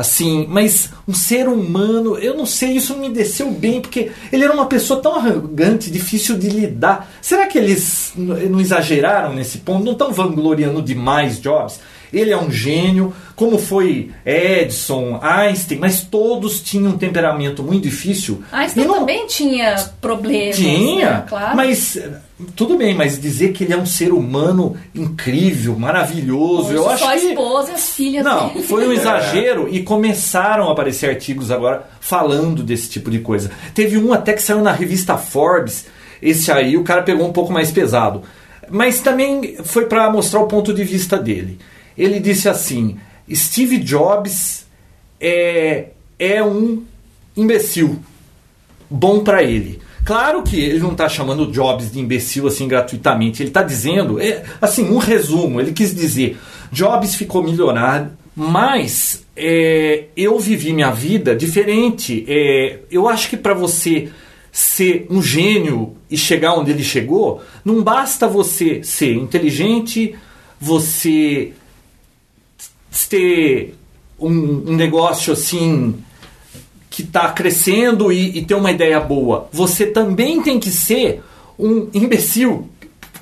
Assim, mas um ser humano, eu não sei, isso me desceu bem, porque ele era uma pessoa tão arrogante, difícil de lidar. Será que eles não exageraram nesse ponto? Não estão vangloriando demais Jobs? Ele é um gênio, como foi Edison, Einstein, mas todos tinham um temperamento muito difícil. Einstein não- também tinha problemas. tinha, né? claro. mas eh, tudo bem, mas dizer que ele é um ser humano incrível, maravilhoso, eu Só acho a que esposa e as filhas não, dele. foi um exagero e começaram a aparecer artigos agora falando desse tipo de coisa. Teve um até que saiu na revista Forbes, esse aí o cara pegou um pouco mais pesado. Mas também foi para mostrar o ponto de vista dele. Ele disse assim: Steve Jobs é, é um imbecil bom para ele. Claro que ele não está chamando Jobs de imbecil assim gratuitamente. Ele está dizendo, é, assim, um resumo. Ele quis dizer, Jobs ficou milionário, mas é, eu vivi minha vida diferente. É, eu acho que para você ser um gênio e chegar onde ele chegou, não basta você ser inteligente, você ter um, um negócio assim que está crescendo e, e ter uma ideia boa. Você também tem que ser um imbecil.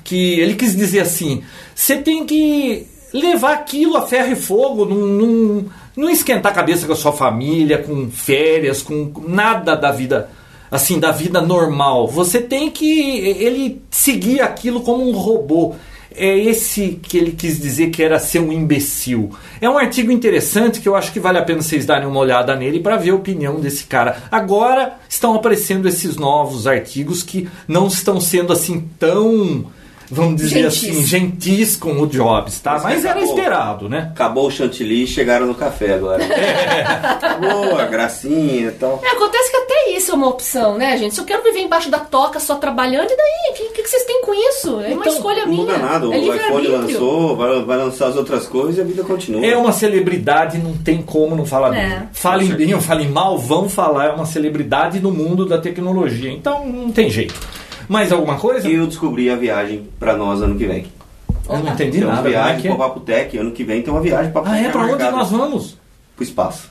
Que ele quis dizer assim: você tem que levar aquilo a ferro e fogo, não, não, não esquentar a cabeça com a sua família, com férias, com nada da vida assim da vida normal. Você tem que ele seguir aquilo como um robô. É esse que ele quis dizer que era ser um imbecil. É um artigo interessante que eu acho que vale a pena vocês darem uma olhada nele para ver a opinião desse cara. Agora estão aparecendo esses novos artigos que não estão sendo assim tão vamos dizer Gentis. assim, gentis com o Jobs, tá? Mas Mas era acabou. esperado, né? Acabou o chantilly e chegaram no café agora. Acabou a gracinha e tal. É, acontece que isso é uma opção, né, gente? Se eu quero viver embaixo da toca só trabalhando, e daí? O que, que, que vocês têm com isso? É uma Então, escolha Não minha. muda nada. O é iPhone livre-arbítrio. lançou, vai, vai lançar as outras coisas e a vida continua. É uma celebridade, não tem como não falar É. bem. Falem bem ou falem mal, vão falar, é uma celebridade no mundo da tecnologia. Então não tem jeito. Mais alguma coisa? E eu descobri a viagem pra nós ano que vem. Eu não entendi Tem uma nada. Como é viagem é? pro Papo Tech, ano que vem tem uma viagem pra Ah, é? Pra onde nós vamos? Pro espaço.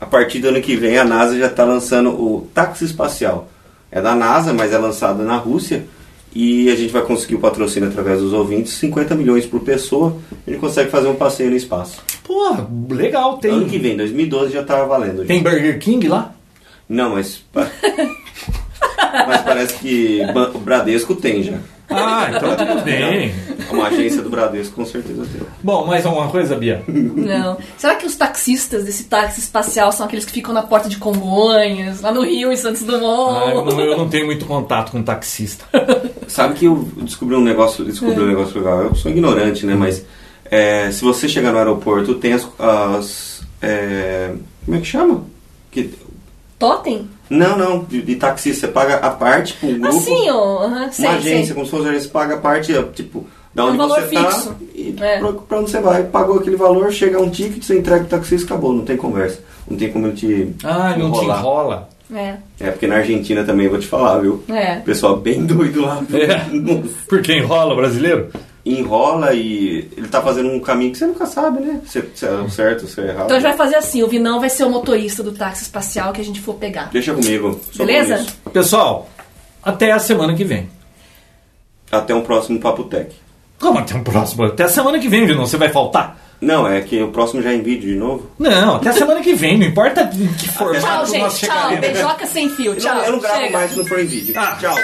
A partir do ano que vem a NASA já está lançando o táxi espacial. É da NASA, mas é lançado na Rússia. E a gente vai conseguir o patrocínio através dos ouvintes, 50 milhões por pessoa. A gente consegue fazer um passeio no espaço. Porra, legal. Tem, Ano que vem, 2012, já estava valendo. tem Burger King lá? Não, mas. mas parece que o Bradesco tem já. Ah, então tudo bem. Uma agência do Bradesco com certeza tem. Bom, mais alguma coisa, Bia? Não. Será que os taxistas desse táxi espacial são aqueles que ficam na porta de Congonhas, lá no Rio, em Santos Ah, eu, Dumont? não, eu não tenho muito contato com taxista. Sabe que eu descobri um negócio, descobri um negócio legal. Eu sou ignorante, né? Mas é, se você chegar no aeroporto, tem as. as, é, como é que chama? Que, Totem? não, não, de, de taxista. Você paga a parte um grupo. Assim, ó. sei, uma agência, sei. como se fosse uma agência, você paga a parte, tipo, da Um onde valor você tá fixo. e É. pra, pra onde você vai. Pagou aquele valor, chega um ticket, você entrega o taxista, acabou, não tem conversa. Não tem como ele te. Ah, não te enrolar. enrola. É, É, porque na Argentina também, vou te falar, viu? é. O pessoal bem doido lá. É. Porque enrola brasileiro? Enrola e ele tá fazendo um caminho que você nunca sabe, né? Se, se é o certo, se é errado. Então a gente vai fazer assim, o Vinão vai ser o motorista do táxi espacial que a gente for pegar. Deixa comigo. Beleza? nisso. Pessoal, até a semana que vem. Até um próximo Papo Tech. Como até o próximo? Até a semana que vem, viu? Não, Você vai faltar? Não, é que o próximo já é em vídeo de novo. Não, até a semana que vem, não importa em que Tchau, formato nós gente. Tchau. Beijoca sem fio. Eu Tchau. não, eu não gravo Chega. mais se não for em vídeo. Ah. Tchau.